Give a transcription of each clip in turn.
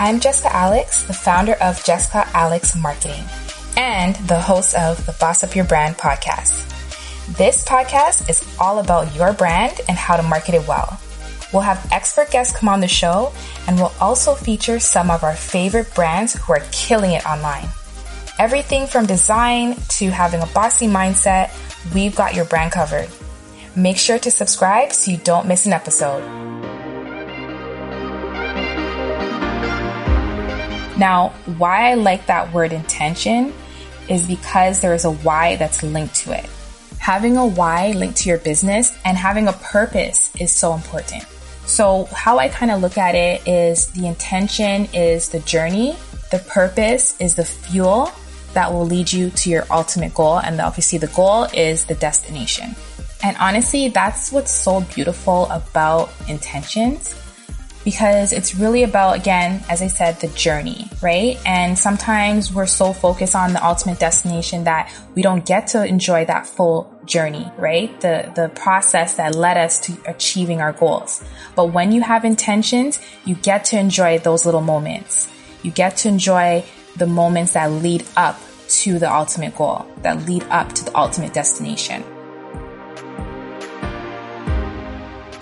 I'm Jessica Alex, the founder of Jessica Alex Marketing and the host of the Boss Up Your Brand podcast. This podcast is all about your brand and how to market it well. We'll have expert guests come on the show and we'll also feature some of our favorite brands who are killing it online. Everything from design to having a bossy mindset, we've got your brand covered. Make sure to subscribe so you don't miss an episode. Now, why I like that word intention is because there is a why that's linked to it. Having a why linked to your business and having a purpose is so important. So how I kind of look at it is the intention is the journey, the purpose is the fuel that will lead you to your ultimate goal. And obviously the goal is the destination. And honestly, that's what's so beautiful about intentions because it's really about, again, as I said, the journey, right? And sometimes we're so focused on the ultimate destination that we don't get to enjoy that full journey, right? The, the process that led us to achieving our goals. But when you have intentions, you get to enjoy those little moments. You get to enjoy the moments that lead up to the ultimate goal, that lead up to the ultimate destination.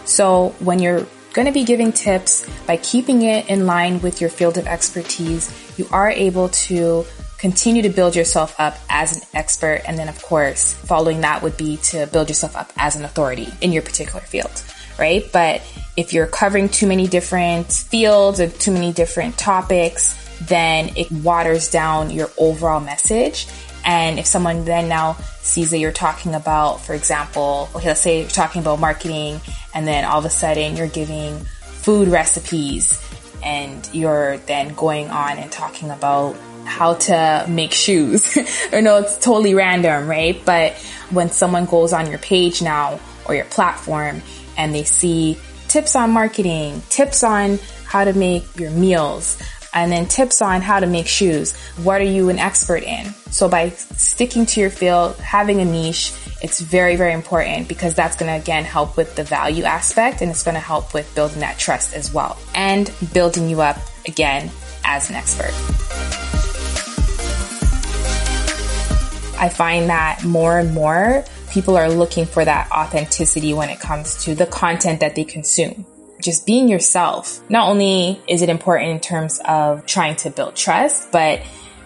So when you're going to be giving tips by keeping it in line with your field of expertise. You are able to continue to build yourself up as an expert. And then, of course, following that would be to build yourself up as an authority in your particular field, right? But if you're covering too many different fields or too many different topics, then it waters down your overall message. And if someone then now sees that you're talking about, for example, okay, let's say you're talking about marketing and then all of a sudden you're giving food recipes and you're then going on and talking about how to make shoes. or no, it's totally random, right? But when someone goes on your page now or your platform and they see tips on marketing, tips on how to make your meals, and then tips on how to make shoes. What are you an expert in? So by sticking to your field, having a niche, it's very, very important because that's going to again help with the value aspect and it's going to help with building that trust as well and building you up again as an expert. I find that more and more people are looking for that authenticity when it comes to the content that they consume just being yourself. Not only is it important in terms of trying to build trust, but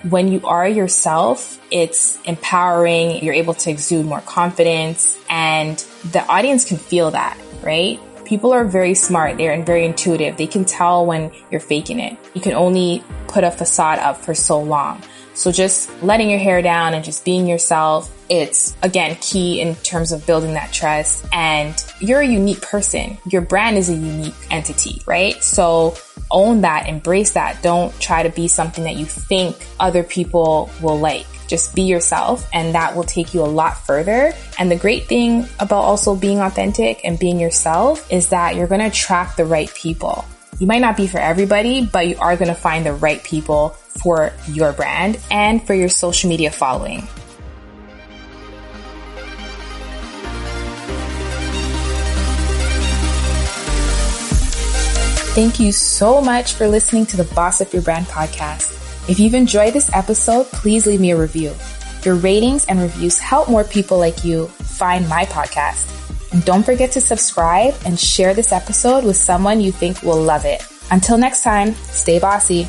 when you are yourself, it's empowering. You're able to exude more confidence and the audience can feel that, right? People are very smart. They're very intuitive. They can tell when you're faking it. You can only put a facade up for so long. So just letting your hair down and just being yourself, it's again key in terms of building that trust. And you're a unique person. Your brand is a unique entity, right? So own that, embrace that. Don't try to be something that you think other people will like just be yourself and that will take you a lot further. And the great thing about also being authentic and being yourself is that you're going to attract the right people. You might not be for everybody, but you are going to find the right people for your brand and for your social media following. Thank you so much for listening to the Boss Up Your Brand podcast. If you've enjoyed this episode, please leave me a review. Your ratings and reviews help more people like you find my podcast. Don't forget to subscribe and share this episode with someone you think will love it. Until next time, stay bossy.